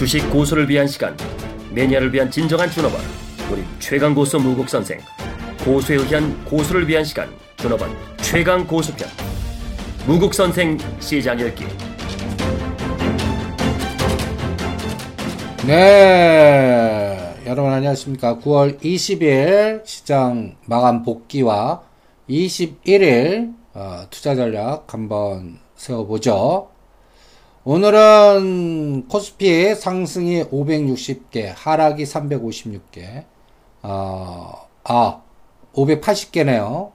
주식 고수를 위한 시간, 매니아를 위한 진정한 준업원, 우리 최강 고수 무국 선생, 고수에 의한 고수를 위한 시간, 준업원 최강 고수편, 무국 선생 시장 열기. 네, 여러분 안녕하십니까. 9월 20일 시장 마감 복귀와 21일 어, 투자 전략 한번 세워보죠. 오늘은 코스피 상승이 560개, 하락이 356개, 어, 아, 580개네요.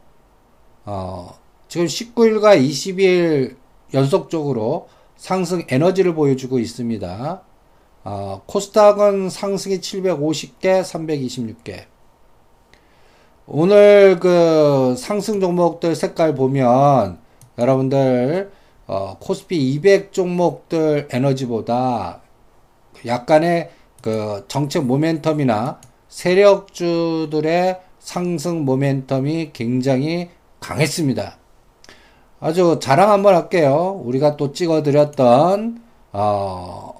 어, 지금 19일과 20일 연속적으로 상승 에너지를 보여주고 있습니다. 어, 코스닥은 상승이 750개, 326개. 오늘 그 상승 종목들 색깔 보면 여러분들 어, 코스피 200 종목들 에너지보다 약간의 그 정책 모멘텀이나 세력주들의 상승 모멘텀이 굉장히 강했습니다. 아주 자랑 한번 할게요. 우리가 또 찍어드렸던 어,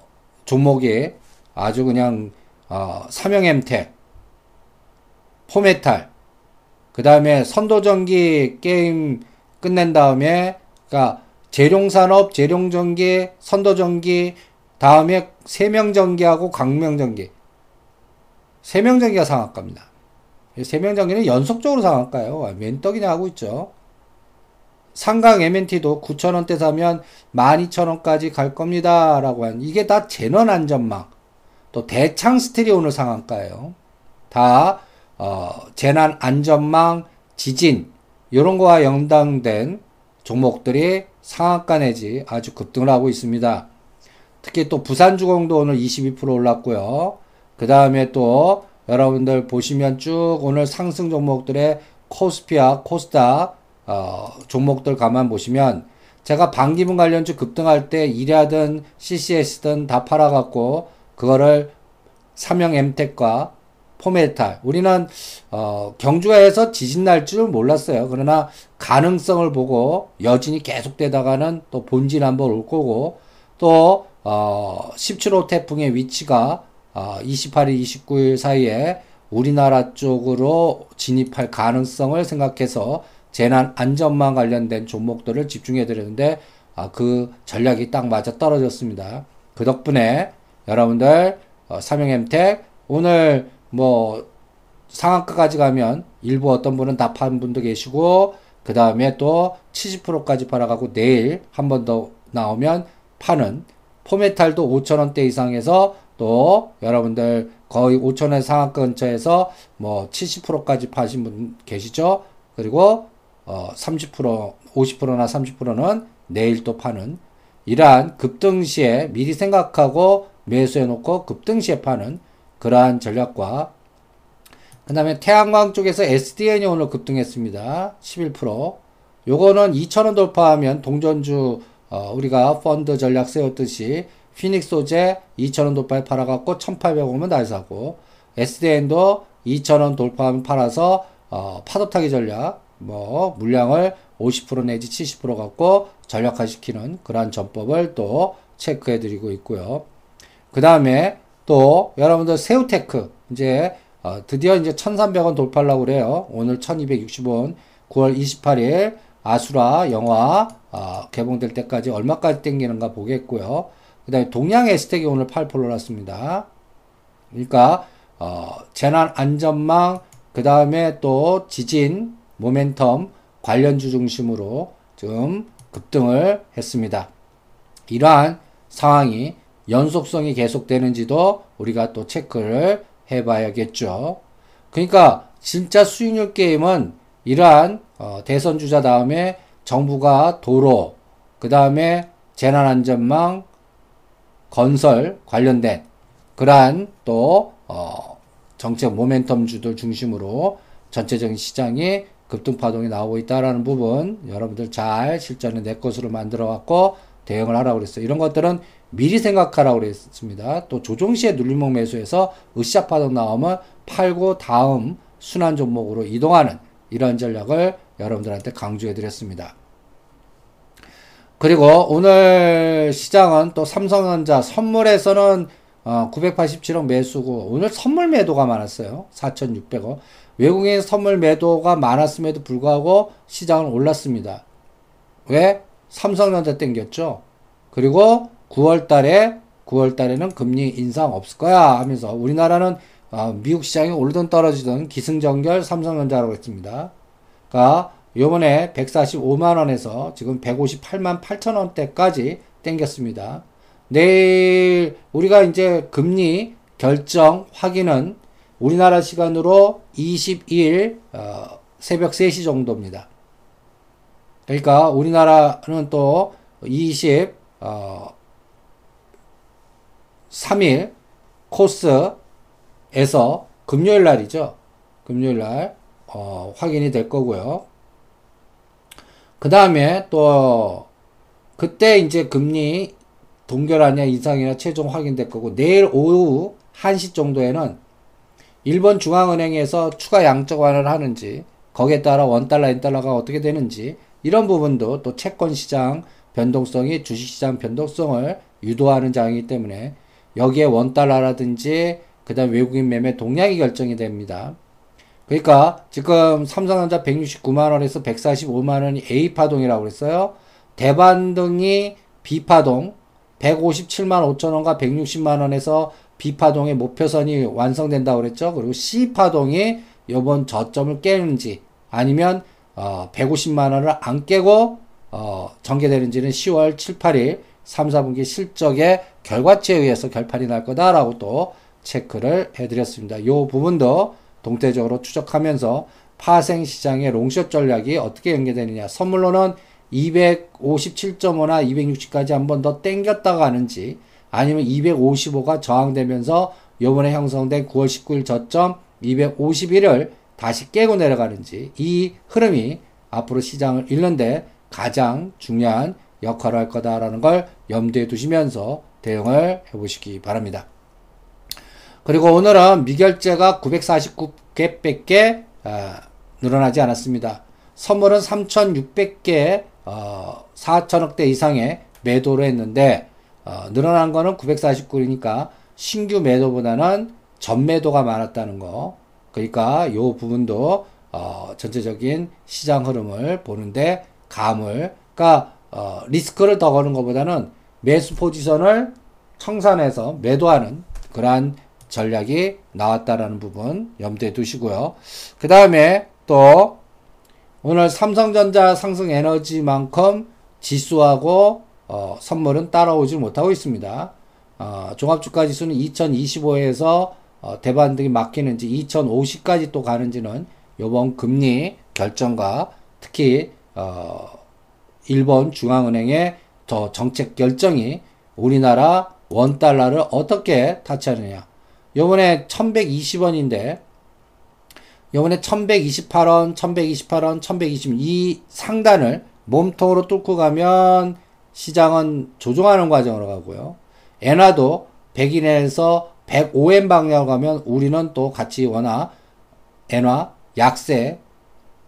종목이 아주 그냥 어, 삼형엠텍, 포메탈, 그 다음에 선도전기 게임 끝낸 다음에 그러니까 재룡산업, 재룡전기, 선도전기, 다음에 세명전기하고 광명전기. 세명전기가 상한가입니다. 세명전기는 연속적으로 상한가요. 웬 떡이냐 하고 있죠. 상강 MNT도 9,000원대 사면 12,000원까지 갈 겁니다. 라고 한, 이게 다 재넌 안전망. 또 대창 스틸이 오늘 상한가예요. 다, 어, 재난 안전망, 지진, 이런 거와 연당된 종목들이 상한가 내지 아주 급등을 하고 있습니다. 특히 또 부산주공도 오늘 22% 올랐고요. 그 다음에 또 여러분들 보시면 쭉 오늘 상승 종목들의 코스피아, 코스닥, 어, 종목들 가만 보시면 제가 반기문 관련주 급등할 때 이랴든 CCS든 다 팔아갖고 그거를 삼형 엠텍과 포메탈 우리는 어, 경주에서 지진 날 줄 몰랐어요. 그러나 가능성을 보고 여진이 계속되다가는 또 본진 한번 올 거고 또 어, 17호 태풍의 위치가 어, 28일, 29일 사이에 우리나라 쪽으로 진입할 가능성을 생각해서 재난 안전망 관련된 종목들을 집중해 드렸는데 아, 그 전략이 딱 맞아 떨어졌습니다. 그 덕분에 여러분들 어, 삼형엠텍 오늘 뭐 상한가까지 가면 일부 어떤 분은 다 판 분도 계시고 그 다음에 또 70%까지 팔아가고 내일 한 번 더 나오면 파는 포메탈도 5천원대 이상에서 또 여러분들 거의 5천원 상한가 근처에서 뭐 70%까지 파신 분 계시죠? 그리고 어 30% 50%나 30%는 내일 또 파는 이러한 급등 시에 미리 생각하고 매수해 놓고 급등 시에 파는 그러한 전략과 그 다음에 태양광 쪽에서 SDN이 오늘 급등했습니다. 11%. 요거는 2,000원 돌파하면 동전주 어, 우리가 펀드 전략 세웠듯이 피닉스 소재 2,000원 돌파에 팔아갖고 1,800원이면 날 사고 SDN도 2,000원 돌파하면 팔아서 어, 파도 타기 전략 뭐 물량을 50% 내지 70% 갖고 전략화시키는 그러한 전법을 또 체크해 드리고 있고요. 그 다음에 또 여러분들 새우테크 이제 어, 드디어 이제 1,300원 돌파하려고 그래요. 오늘 1,260원 9월 28일 아수라 영화 어, 개봉될 때까지 얼마까지 땡기는가 보겠고요. 그 다음에 동양 에스텍이 오늘 8% 올랐습니다. 그러니까 어, 재난 안전망 그 다음에 또 지진 모멘텀 관련주 중심으로 좀 급등을 했습니다. 이러한 상황이 연속성이 계속되는지도 우리가 또 체크를 해봐야겠죠. 그러니까 진짜 수익률 게임은 이러한 어, 대선 주자 다음에 정부가 도로, 그 다음에 재난안전망, 건설 관련된 그러한 또 어, 정책 모멘텀 주들 중심으로 전체적인 시장이 급등 파동이 나오고 있다라는 부분 여러분들 잘 실전에 내 것으로 만들어 갖고 대응을 하라고 그랬어요. 이런 것들은 미리 생각하라고 그랬습니다. 또 조정 시에 눌림목 매수해서 으쌰 파동 나오면 팔고 다음 순환 종목으로 이동하는 이런 전략을 여러분들한테 강조해 드렸습니다. 그리고 오늘 시장은 또 삼성전자 선물에서는 어, 987억 매수고 오늘 선물 매도가 많았어요. 4,600억. 외국인 선물 매도가 많았음에도 불구하고 시장은 올랐습니다. 왜? 삼성전자 땡겼죠. 그리고 9월 달에 9월 달에는 금리 인상 없을 거야 하면서 우리나라는 어, 미국 시장이 오르든 떨어지든 기승전결 삼성전자라고 했습니다. 그러니까 요번에 145만 원에서 지금 158만 8천 원대까지 땡겼습니다. 내일 우리가 이제 금리 결정 확인은 우리나라 시간으로 22일 어, 새벽 3시 정도입니다. 그러니까 우리나라는 또 20, 어, 3일 코스에서 금요일 날이죠. 금요일 날 어, 확인이 될 거고요. 그 다음에 또 그때 이제 금리 동결하냐 인상이나 최종 확인될 거고 내일 오후 1시 정도에는 일본 중앙은행에서 추가 양적 완화를 하는지 거기에 따라 원달러 인달러가 어떻게 되는지 이런 부분도 또 채권 시장 변동성이 주식 시장 변동성을 유도하는 장이기 때문에 여기에 원달러라든지 그 다음 외국인 매매 동향이 결정이 됩니다. 그러니까 지금 삼성전자 169만 원에서 145만 원이 A 파동이라고 그랬어요. 대반등이 B 파동 157만 5천 원과 160만 원에서 B 파동의 목표선이 완성된다고 그랬죠. 그리고 C 파동이 이번 저점을 깨는지 아니면 어, 150만 원을 안 깨고 어, 전개되는지는 10월 7, 8일 3, 4분기 실적의 결과치에 의해서 결판이 날 거다라고 또 체크를 해드렸습니다. 이 부분도 동태적으로 추적하면서 파생 시장의 롱숏 전략이 어떻게 연계되느냐. 선물로는 257.5나 260까지 한 번 더 땡겼다가 가는지 아니면 255가 저항되면서 요번에 형성된 9월 19일 저점 251을 다시 깨고 내려가는지 이 흐름이 앞으로 시장을 읽는데 가장 중요한 역할을 할 거다라는 걸 염두에 두시면서 대응을 해보시기 바랍니다. 그리고 오늘은 미결제가 949개밖에 아, 늘어나지 않았습니다. 선물은 3,600개 어, 4천억대 이상의 매도를 했는데 어, 늘어난 거는 949이니까 신규 매도보다는 전매도가 많았다는 거. 그러니까 요 부분도 어, 전체적인 시장 흐름을 보는데 감을 그러니까 어, 리스크를 더 거는 것보다는 매수 포지션을 청산해서 매도하는 그러한 전략이 나왔다라는 부분 염두에 두시고요. 그 다음에 또 오늘 삼성전자 상승 에너지만큼 지수하고 어, 선물은 따라오지 못하고 있습니다. 어, 종합주가 지수는 2025에서 어, 대반등이 막히는지 2050까지 또 가는지는 요번 금리 결정과 특히 어, 일본 중앙은행의 더 정책 결정이 우리나라 원 달러를 어떻게 타치하느냐. 요번에 1120원인데 요번에 1128원, 1128원, 1120이 상단을 몸통으로 뚫고 가면 시장은 조정하는 과정으로 가고요. 엔화도 100인에서 105엔 방향으로 가면 우리는 또 같이 원화, 엔화, 약세,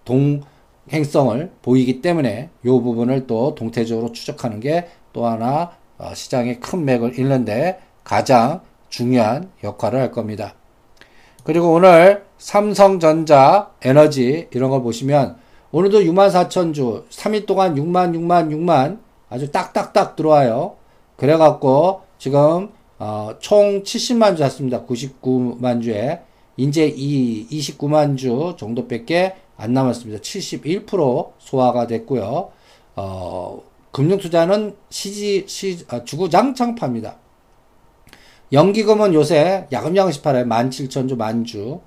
동 행성을 보이기 때문에 이 부분을 또 동태적으로 추적하는 게 또 하나 어, 시장의 큰 맥을 잃는데 가장 중요한 역할을 할 겁니다. 그리고 오늘 삼성전자 에너지 이런 걸 보시면 오늘도 6만 4천 주 3일 동안 6만 6만 6만 아주 딱딱딱 들어와요. 그래갖고 지금 어, 총 70만 주 샀습니다. 99만 주에 이제 이 29만 주 정도밖에 안 남았습니다. 71% 소화가 됐고요. 어, 금융투자는 시지 시 아, 주구장창파입니다. 연기금은 요새 야금야금씩 팔아요. 17,000주 만주.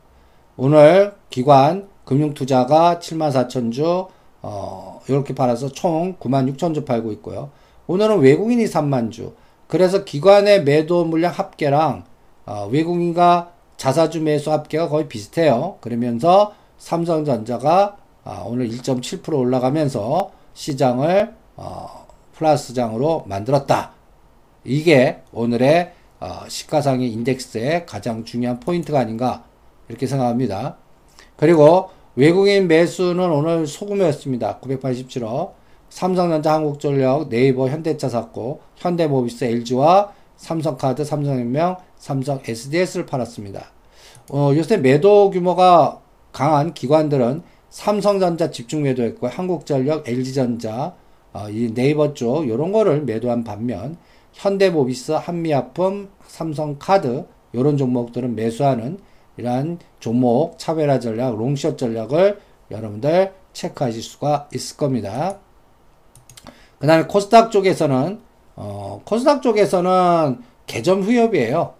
오늘 기관 금융투자가 74,000주 어, 이렇게 팔아서 총 96,000주 팔고 있고요. 오늘은 외국인이 3만주. 그래서 기관의 매도 물량 합계랑 어, 외국인과 자사주 매수 합계가 거의 비슷해요. 그러면서 삼성전자가 어, 오늘 1.7% 올라가면서 시장을 어, 플러스장으로 만들었다. 이게 오늘의 어, 시가상의 인덱스의 가장 중요한 포인트가 아닌가 이렇게 생각합니다. 그리고 외국인 매수는 오늘 소금이었습니다. 987억. 삼성전자, 한국전력, 네이버, 현대차 샀고 현대모비스, LG와 삼성카드, 삼성생명, 삼성 SDS를 팔았습니다. 어, 요새 매도 규모가 강한 기관들은 삼성전자 집중 매도했고 한국전력, LG전자, 어, 이 네이버 쪽 이런 거를 매도한 반면 현대모비스, 한미약품, 삼성카드 이런 종목들은 매수하는 이러한 종목 차별화 전략, 롱숏 전략을 여러분들 체크하실 수가 있을 겁니다. 그 다음에 코스닥 쪽에서는 어, 코스닥 쪽에서는 개점 후협이에요.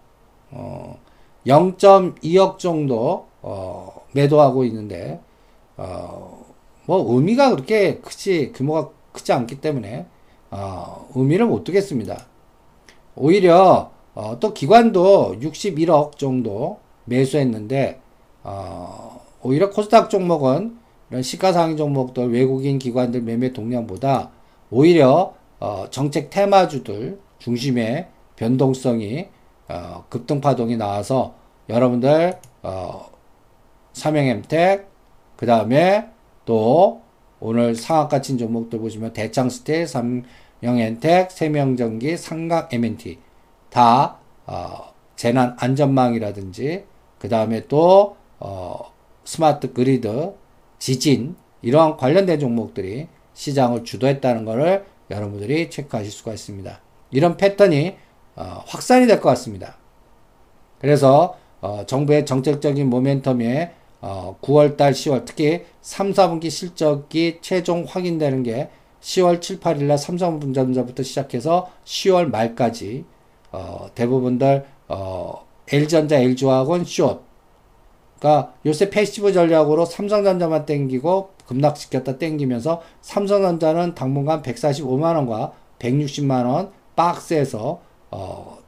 어, 0.2억 정도 어, 매도하고 있는데 어, 뭐 의미가 그렇게 크지 규모가 크지 않기 때문에 어, 의미를 못 두겠습니다. 오히려 어, 또 기관도 61억 정도 매수했는데 어, 오히려 코스닥 종목은 이런 시가상위 종목들 외국인 기관들 매매 동량보다 오히려 어, 정책 테마주들 중심의 변동성이 어, 급등 파동이 나와서 여러분들 어, 삼형엠텍 그 다음에 또 오늘 상한가 친 종목들 보시면 대창스테, 삼형엔텍, 세명전기, 상강 MNT 다 어, 재난 안전망이라든지 그 다음에 또 어, 스마트 그리드, 지진 이러한 관련된 종목들이 시장을 주도했다는 것을 여러분들이 체크하실 수가 있습니다. 이런 패턴이 어, 확산이 될 것 같습니다. 그래서 어, 정부의 정책적인 모멘텀에 어, 9월달, 10월 특히 3, 4분기 실적이 최종 확인되는 게 10월 7, 8일날 삼성전자부터 시작해서 10월 말까지 어, 대부분들 어, L전자, L조합은 숏. 그러니까 요새 passive 전략으로 삼성전자만 땡기고 급락시켰다 땡기면서 삼성전자는 당분간 145만 원과 160만 원 박스에서 어,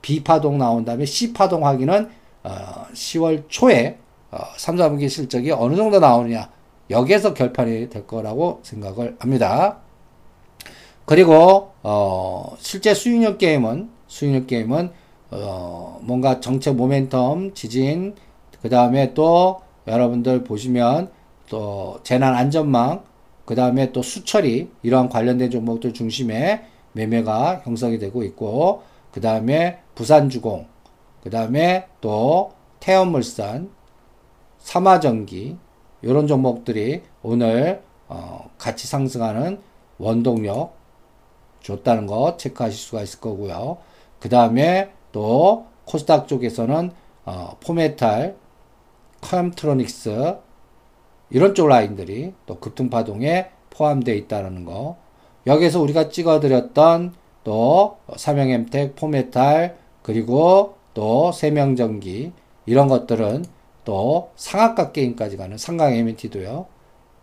B파동 나온 다음에 C파동 확인은 어, 10월 초에 어, 3, 4분기 실적이 어느 정도 나오느냐 여기에서 결판이 될 거라고 생각을 합니다. 그리고 어, 실제 수익률 게임은 수익률 게임은 어, 뭔가 정책 모멘텀 지진 그 다음에 또 여러분들 보시면 또 재난 안전망 그 다음에 또 수처리 이러한 관련된 종목들 중심에 매매가 형성이 되고 있고 그 다음에 부산주공 그 다음에 또 태연물산 삼화전기 이런 종목들이 오늘 어, 같이 상승하는 원동력 줬다는 거 체크하실 수가 있을 거고요. 그 다음에 또 코스닥 쪽에서는 어, 포메탈, 켐트로닉스 이런 쪽 라인들이 또 급등 파동에 포함되어 있다는 거. 여기서 우리가 찍어드렸던 또 삼영엠텍, 포메탈 그리고 또 세명전기 이런 것들은 또 상한가 게임까지 가는 삼강엠엔티도요.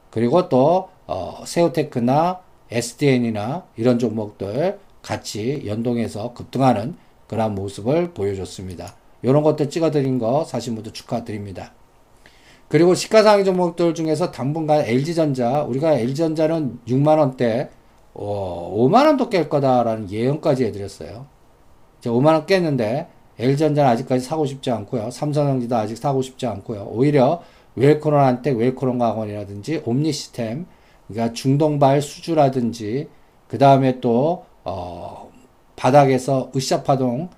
그리고 또 어, 세우테크나 SDN이나 이런 종목들 같이 연동해서 급등하는 그런 모습을 보여줬습니다. 이런 것들 찍어드린 거 사실 모두 축하드립니다. 그리고 시가상위 종목들 중에서 당분간 LG전자, 우리가 LG전자는 6만원대, 어, 5만원도 깰 거다라는 예언까지 해드렸어요. 이제 5만원 깼는데, LG전자는 아직까지 사고 싶지 않고요. 삼성전기도 아직 사고 싶지 않고요. 오히려 웰코론한테 웰코론 강원이라든지 옴니시스템, 그러니까 중동발 수주라든지, 그 다음에 또, 어, 바닥에서 으쌰파동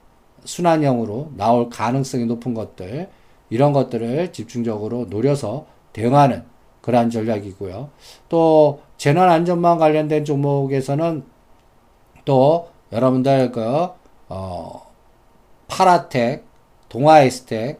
순환형으로 나올 가능성이 높은 것들, 이런 것들을 집중적으로 노려서 대응하는 그러한 전략이고요. 또 재난 안전망 관련된 종목에서는 또 여러분들 그 어, 파라텍, 동아에스텍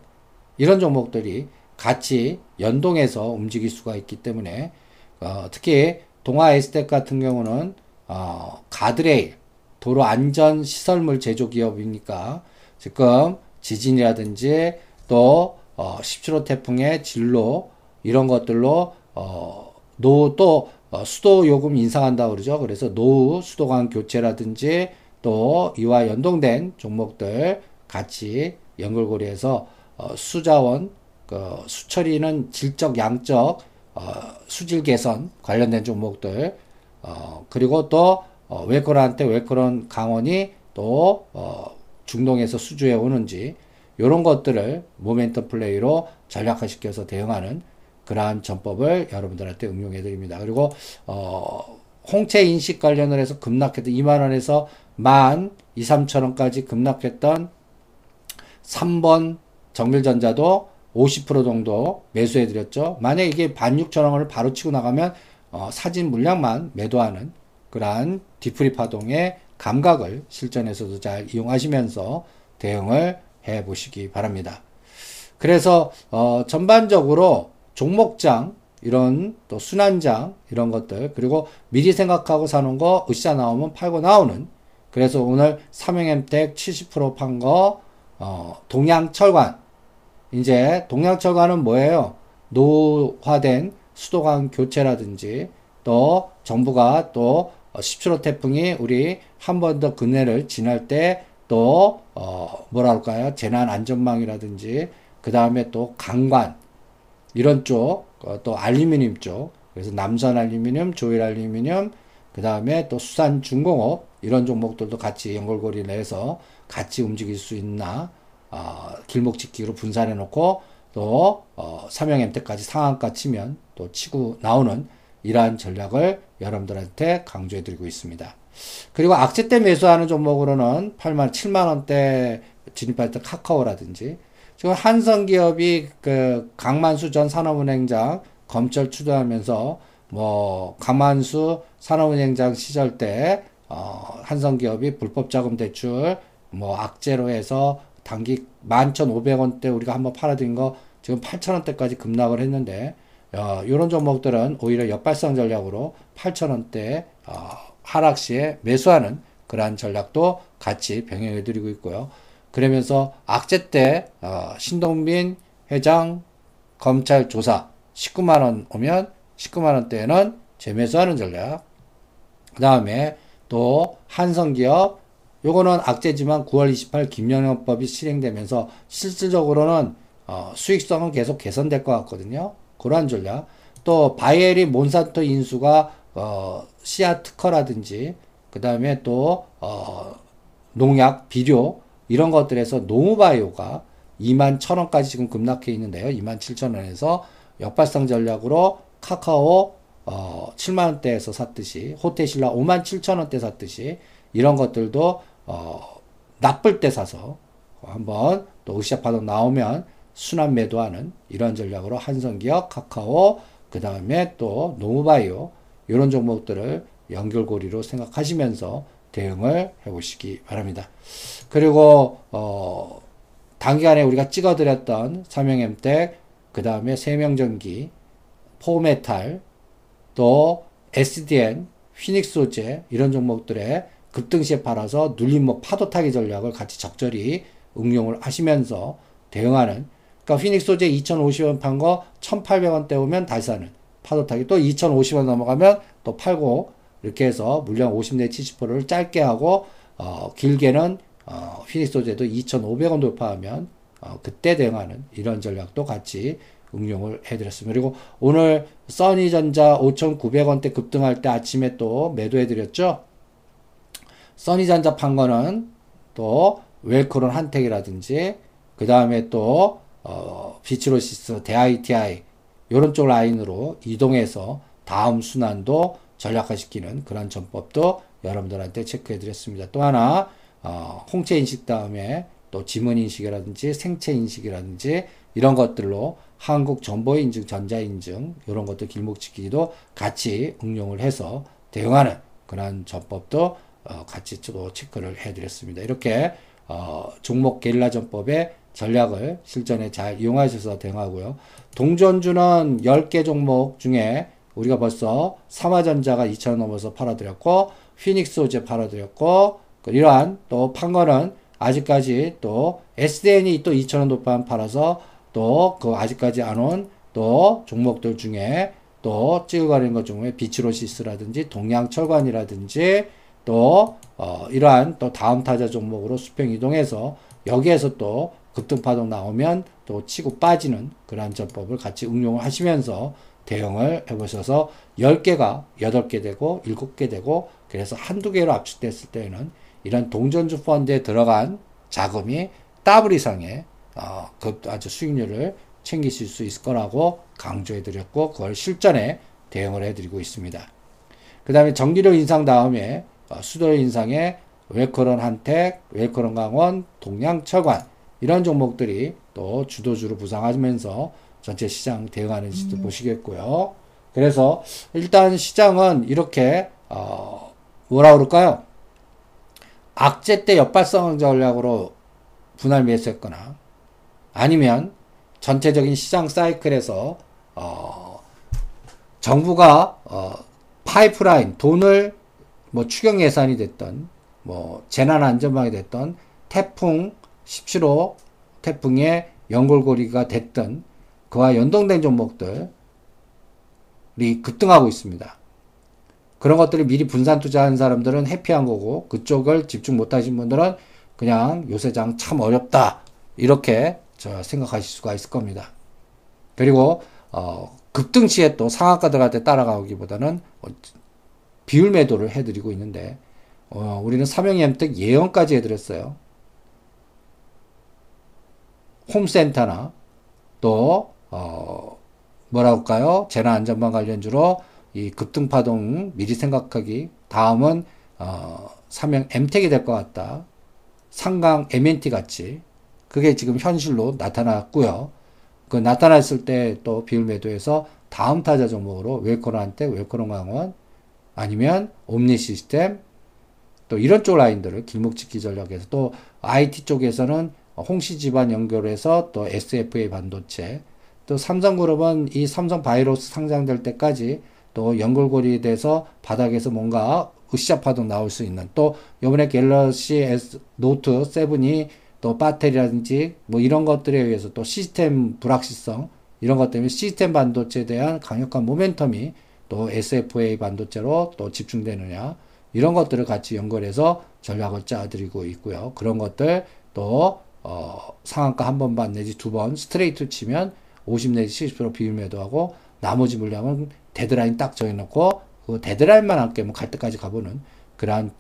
이런 종목들이 같이 연동해서 움직일 수가 있기 때문에 어, 특히 동아에스텍 같은 경우는 어, 가드레일 도로 안전 시설물 제조 기업이니까 지금 지진이라든지 또 어, 17호 태풍의 진로 이런 것들로 어, 노후 또 어, 수도 요금 인상한다 그러죠. 그래서 노후 수도관 교체라든지 또 이와 연동된 종목들 같이 연결고리해서 어, 수자원 그 수처리는 질적 양적 어, 수질 개선 관련된 종목들 어, 그리고 또 어, 웰코란한테 웰코런 강원이 또 어, 중동에서 수주해 오는지 이런 것들을 모멘텀 플레이로 전략화시켜서 대응하는 그러한 전법을 여러분들한테 응용해 드립니다. 그리고 어, 홍채 인식 관련을 해서 급락했던 2만 원에서 만 2, 3천 원까지 급락했던 3번 정밀전자도 50% 정도 매수해 드렸죠. 만약 이게 16,000원을 바로 치고 나가면 어, 사진 물량만 매도하는 그러한 디프리 파동의 감각을 실전에서도 잘 이용하시면서 대응을 해 보시기 바랍니다. 그래서 어, 전반적으로 종목장 이런 또 순환장 이런 것들 그리고 미리 생각하고 사는 거 으쌰 나오면 팔고 나오는 그래서 오늘 삼형엠텍 70%판 거 어, 동양철관 이제 동양철관은 뭐예요? 노화된 수도관 교체라든지 또 정부가 또 10초 태풍이 우리 한 번 더 근해를 지날 때 또 어, 뭐라 할까요? 재난 안전망이라든지 그 다음에 또 강관 이런 쪽, 어, 또 알루미늄 쪽, 그래서 남선 알루미늄, 조일 알루미늄, 그 다음에 또 수산 중공업 이런 종목들도 같이 연결고리 내서 같이 움직일 수 있나 어, 길목 짓기로 분산해 놓고 또 어, 삼형엠테까지 상한가 치면 또 치고 나오는 이러한 전략을 여러분들한테 강조해 드리고 있습니다. 그리고 악재 때 매수하는 종목으로는 8만 7만 원대 진입할 때 카카오라든지 지금 한성기업이 그 강만수 전 산업은행장 검찰 추도하면서 뭐 강만수 산업은행장 시절 때 어, 한성기업이 불법 자금 대출 뭐 악재로 해서 단기 11,500원대 우리가 한번 팔아드린 거 지금 8,000원대까지 급락을 했는데 어, 이런 종목들은 오히려 역발상 전략으로 8,000원대 어, 하락 시에 매수하는 그러한 전략도 같이 병행해 드리고 있고요. 그러면서 악재 때 어, 신동빈 회장 검찰 조사 19만 원 오면 19만 원대에는 재매수하는 전략. 그 다음에 또 한성기업 요거는 악재지만 9월 28일 김영현법이 실행되면서 실질적으로는 어, 수익성은 계속 개선될 것 같거든요. 그러한 전략. 또 바이엘이 몬산토 인수가 어, 씨앗 특허라든지 그 다음에 또 어, 농약, 비료 이런 것들에서 노무바이오가 2만 1천원까지 지금 급락해 있는데요. 2만 7천 원에서 역발상 전략으로 카카오 어, 7만 원대에서 샀듯이 호텔신라 5만 7천 원대 샀듯이 이런 것들도 어, 나쁠 때 사서 한번 또 으쌰 파동 나오면 순환 매도하는 이런 전략으로 한성기업, 카카오, 그 다음에 또 노무바이오 이런 종목들을 연결고리로 생각하시면서 대응을 해보시기 바랍니다. 그리고 어, 단기간에 우리가 찍어드렸던 삼형엠텍, 그 다음에 세명전기, 포메탈, 또 SDN, 휘닉스 소재 이런 종목들의 급등시에 팔아서 눌림목 파도 타기 전략을 같이 적절히 응용을 하시면서 대응하는 그러니까 휘닉스 소재 2,050원 판 거 1,800원대 오면 다시 사는 파도 타기 또 2,050원 넘어가면 또 팔고 이렇게 해서 물량 50내 70%를 짧게 하고 어, 길게는 어, 휘닉스 소재도 2,500원 돌파하면 어, 그때 대응하는 이런 전략도 같이 응용을 해드렸습니다. 그리고 오늘 써니전자 5,900원대 급등할 때 아침에 또 매도해드렸죠. 써니전자 판 거는 또 웰크론 한택이라든지 그 다음에 또 어, 비치로시스, 대ITI 이런 쪽 라인으로 이동해서 다음 순환도 전략화시키는 그런 전법도 여러분들한테 체크해 드렸습니다. 또 하나 어, 홍채 인식 다음에 또 지문 인식이라든지 생체 인식이라든지 이런 것들로 한국 정보 인증, 전자 인증 이런 것도 길목 지키기도 같이 응용을 해서 대응하는 그런 전법도 어, 같이 또 체크를 해드렸습니다. 이렇게 어, 종목 게릴라 전법의 전략을 실전에 잘 이용하셔서 대응하고요. 동전주는 10개 종목 중에 우리가 벌써 삼화전자가 2,000원 넘어서 팔아드렸고, 휘닉스 호재 팔아드렸고, 그 이러한 또 판 거는 아직까지 또 SDN이 또 2,000원 도판 팔아서 또 그 아직까지 안 온 또 종목들 중에 또 찍어가는 것 중에 비치로시스라든지 동양철관이라든지 또 어, 이러한 또 다음 타자 종목으로 수평 이동해서 여기에서 또 급등 파동 나오면 또 치고 빠지는 그러한 전법을 같이 응용을 하시면서 대응을 해보셔서 10개가 8개 되고 7개 되고 그래서 한두 개로 압축됐을 때는 이런 동전주 펀드에 들어간 자금이 더블 이상의 어, 그 아주 수익률을 챙기실 수 있을 거라고 강조해 드렸고 그걸 실전에 대응을 해 드리고 있습니다. 그 다음에 전기료 인상 다음에 어, 수도료 인상에 웰커런 한택, 웰커런 강원, 동양 철관 이런 종목들이 또 주도주로 부상하면서 전체 시장 대응하는지도 음. 보시겠고요. 그래서 일단 시장은 이렇게 어 뭐라 그럴까요? 악재 때 역발상 전략으로 분할 매수했거나 아니면 전체적인 시장 사이클에서 어 정부가 어 파이프라인 돈을 뭐 추경 예산이 됐던 뭐 재난 안전망이 됐던 태풍 17호 태풍의 연골고리가 됐던 그와 연동된 종목들이 급등하고 있습니다. 그런 것들을 미리 분산 투자한 사람들은 해피한 거고 그쪽을 집중 못 하신 분들은 그냥 요새 장 참 어렵다 이렇게 생각하실 수가 있을 겁니다. 그리고 어, 급등시에 또 상한가 들어갈 때 따라가기보다는 비율 매도를 해드리고 있는데 어, 우리는 삼형엠택 예언까지 해드렸어요. 홈센터나 또 어, 뭐라 할까요? 재난안전망 관련주로 이 급등파동 미리 생각하기 다음은 어, 삼형 엠텍이 될 것 같다. 상강 MNT 같이 그게 지금 현실로 나타났고요. 그 나타났을 때 또 비율 매도해서 다음 타자 종목으로 웰코런한테 웰코런 강원 아니면 옴니 시스템 또 이런 쪽 라인들을 길목짓기 전략에서 또 IT 쪽에서는 홍시 집안 연결해서 또 SFA 반도체 또 삼성그룹은 이 삼성 바이러스 상장될 때까지 또 연결고리 돼서 바닥에서 뭔가 으쌰 파동 나올 수 있는 또 요번에 갤럭시 S 노트 7이 또 배터리라든지 뭐 이런 것들에 의해서 또 시스템 불확실성 이런 것 때문에 시스템 반도체에 대한 강력한 모멘텀이 또 SFA 반도체로 또 집중되느냐 이런 것들을 같이 연결해서 전략을 짜드리고 있고요. 그런 것들 또 어, 상한가 한 번 반 내지 두 번 스트레이트 치면 50 내지 70% 비율 매도하고 나머지 물량은 데드라인 딱 정해놓고 그 데드라인만 함께 뭐갈 때까지 가보는 그러한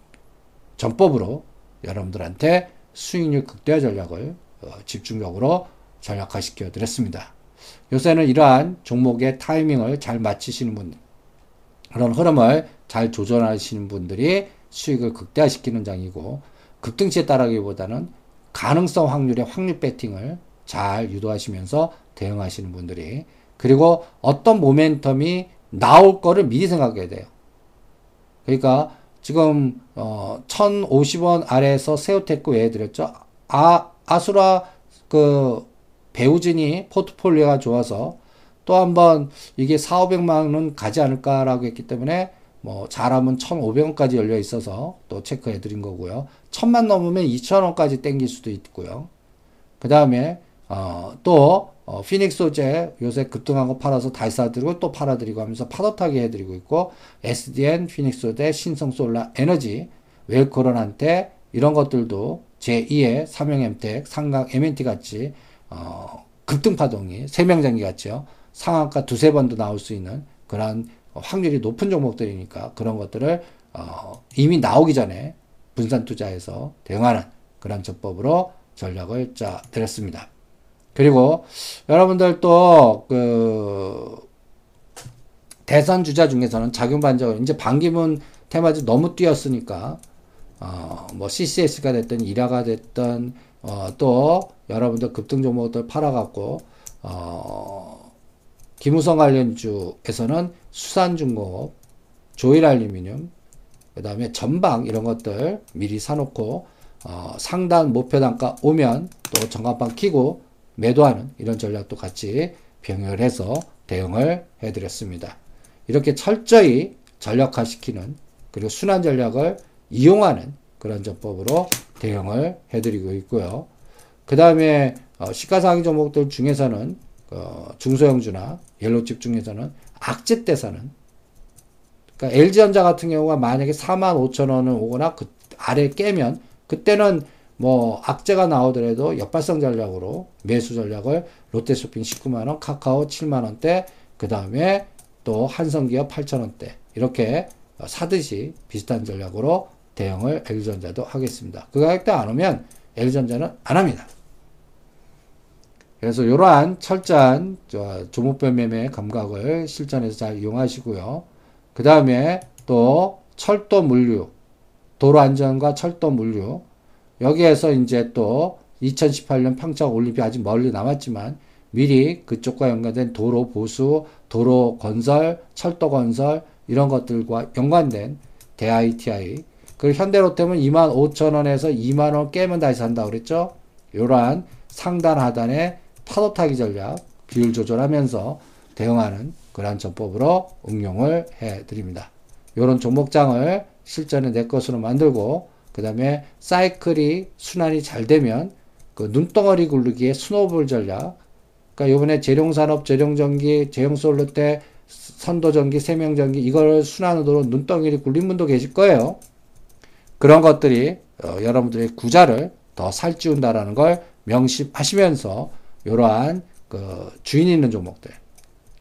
전법으로 여러분들한테 수익률 극대화 전략을 어, 집중적으로 전략화시켜 드렸습니다. 요새는 이러한 종목의 타이밍을 잘 맞추시는 분, 그런 흐름을 잘 조절하시는 분들이 수익을 극대화시키는 장이고 급등치에 따라기보다는 가능성 확률의 확률 배팅을 잘 유도하시면서 대응하시는 분들이 그리고 어떤 모멘텀이 나올 거를 미리 생각해야 돼요. 그러니까 지금 어 1,050원 아래에서 새우테크 왜 해드렸죠? 아 아수라 그 배우진이 포트폴리오가 좋아서 또 한번 이게 4, 500만 원 가지 않을까라고 했기 때문에 뭐 잘하면 1,500원까지 열려 있어서 또 체크해 드린 거고요. 1,000만 넘으면 2,000원까지 땡길 수도 있고요. 그 다음에 어, 또 어, 피닉스 소재 요새 급등한 거 팔아서 다시 사드리고 또 팔아드리고 하면서 파도타기 해드리고 있고 SDN, 피닉스 소재, 신성솔라 에너지, 웰코런한테 이런 것들도 제2의 삼형엠텍, 상강 MNT 같이 어, 급등 파동이 세명장기 같죠. 상한가 두세 번도 나올 수 있는 그러한 확률이 높은 종목들이니까 그런 것들을 어, 이미 나오기 전에 분산 투자해서 대응하는 그런 전법으로 전략을 짜 드렸습니다. 그리고 여러분들 또그 대선 주자 중에서는 작용 반작용 이제 반기문 테마주 너무 뛰었으니까 어 뭐 CCS가 됐든 이라가 됐든 어 또 여러분들 급등 종목들 팔아갖고 어 김우성 관련주에서는 수산중공업, 조일알루미늄, 그 다음에 전방 이런 것들 미리 사놓고 어, 상단 목표 단가 오면 또 전광판 키고 매도하는 이런 전략도 같이 병렬해서 대응을 해드렸습니다. 이렇게 철저히 전략화시키는 그리고 순환 전략을 이용하는 그런 전법으로 대응을 해드리고 있고요. 그 다음에 어, 시가상위 종목들 중에서는 어, 중소형주나 옐로칩 중에서는 악재 대사는 그러니까 LG전자 같은 경우가 만약에 4만 5천 원을 오거나 그 아래 깨면 그때는 뭐 악재가 나오더라도 역발성 전략으로 매수 전략을 롯데쇼핑 19만 원, 카카오 7만 원대, 그 다음에 또 한성기업 8천 원대 이렇게 사듯이 비슷한 전략으로 대응을 LG전자도 하겠습니다. 그 가격대 안 오면 LG전자는 안 합니다. 그래서 이러한 철저한 조목별 매매 감각을 실전에서 잘 이용하시고요. 그 다음에 또또 철도 물류, 도로 안전과 철도 물류 여기에서 이제 또 2018년 평창 올림픽 아직 멀리 남았지만 미리 그쪽과 연관된 도로 보수, 도로 건설, 철도 건설 이런 것들과 연관된 대ITI 그리고 현대로템은 2만 5천 원에서 2만 원 깨면 다시 산다고 그랬죠. 이러한 상단 하단의 파도 타기 전략 비율 조절하면서 대응하는 그러한 전법으로 응용을 해 드립니다. 이런 종목장을 실전에 내 것으로 만들고 그 다음에 사이클이 순환이 잘 되면 그 눈덩어리 굴르기의 스노볼 전략 그러니까 요번에 재룡산업, 재룡전기, 재룡솔로 때 선도전기, 세명전기 이걸 순환으로 눈덩이를 굴린 분도 계실 거예요. 그런 것들이 어, 여러분들의 구자를 더 살찌운다라는 걸 명심하시면서 이러한 그 주인 있는 종목들,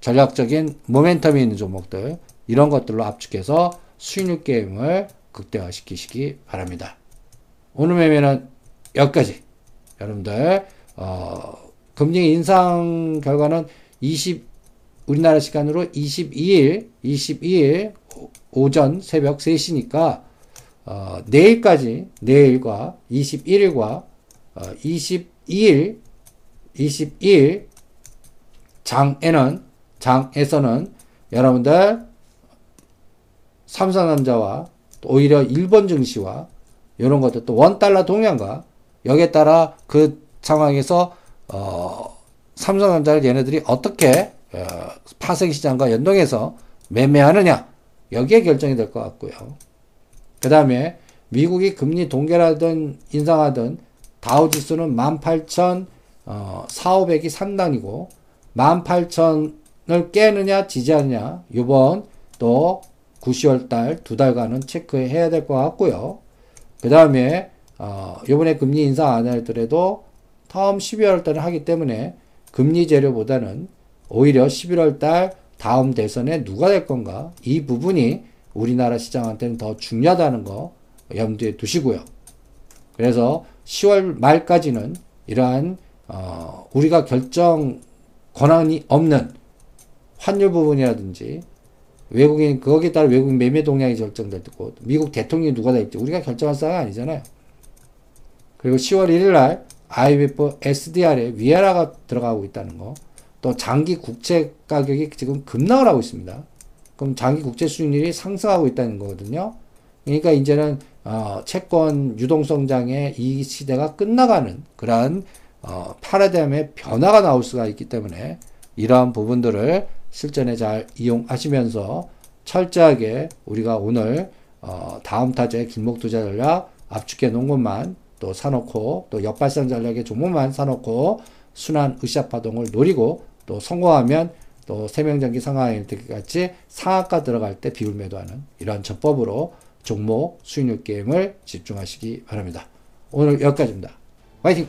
전략적인 모멘텀이 있는 종목들 이런 것들로 압축해서 수익률 게임을 극대화시키시기 바랍니다. 오늘 매매는 여기까지. 여러분들 어, 금리 인상 결과는 20 우리나라 시간으로 22일 22일 오전 새벽 3시니까 어, 내일까지 내일과 21일과 어, 22일 22일 장에는 장에서는 여러분들 삼성전자와 오히려 일본 증시와 이런 것들 또 원달러 동향과 여기에 따라 그 상황에서 어, 삼성전자를 얘네들이 어떻게 어, 파생 시장과 연동해서 매매하느냐 여기에 결정이 될 것 같고요. 그 다음에 미국이 금리 동결하든 인상하든 다우 지수는 18,400이 어, 상단이고 18,000을 깨느냐 지지하느냐 이번 또 9, 10월 달 두 달간은 체크해야 될 것 같고요. 그 다음에 어, 이번에 금리 인상 안 하더라도 다음 12월 달에 하기 때문에 금리 재료보다는 오히려 11월 달 다음 대선에 누가 될 건가 이 부분이 우리나라 시장한테는 더 중요하다는 거 염두에 두시고요. 그래서 10월 말까지는 이러한 어, 우리가 결정 권한이 없는 환율 부분이라든지 외국인 거기에 따라 외국인 매매 동향이 결정될 거고 미국 대통령이 누가 될지 우리가 결정할 사항이 아니잖아요. 그리고 10월 1일 날 IMF SDR에 위에라가 들어가고 있다는 거. 또 장기 국채 가격이 지금 급락을 하고 있습니다. 그럼 장기 국채 수익률이 상승하고 있다는 거거든요. 그러니까 이제는 어, 채권 유동성장의 이 시대가 끝나가는 그러한 어, 파라다임의 변화가 나올 수가 있기 때문에 이러한 부분들을 실전에 잘 이용하시면서 철저하게 우리가 오늘 어, 다음 타자의 길목 투자 전략 압축해 놓은 것만 또 사놓고 또 역발상 전략의 종목만 사놓고 순환 으쌰 파동을 노리고 또 성공하면 또 세명전기 상하일 같이 상한가 들어갈 때 비율 매도하는 이런 전법으로 종목 수익률 게임을 집중하시기 바랍니다. 오늘 여기까지입니다. 화이팅!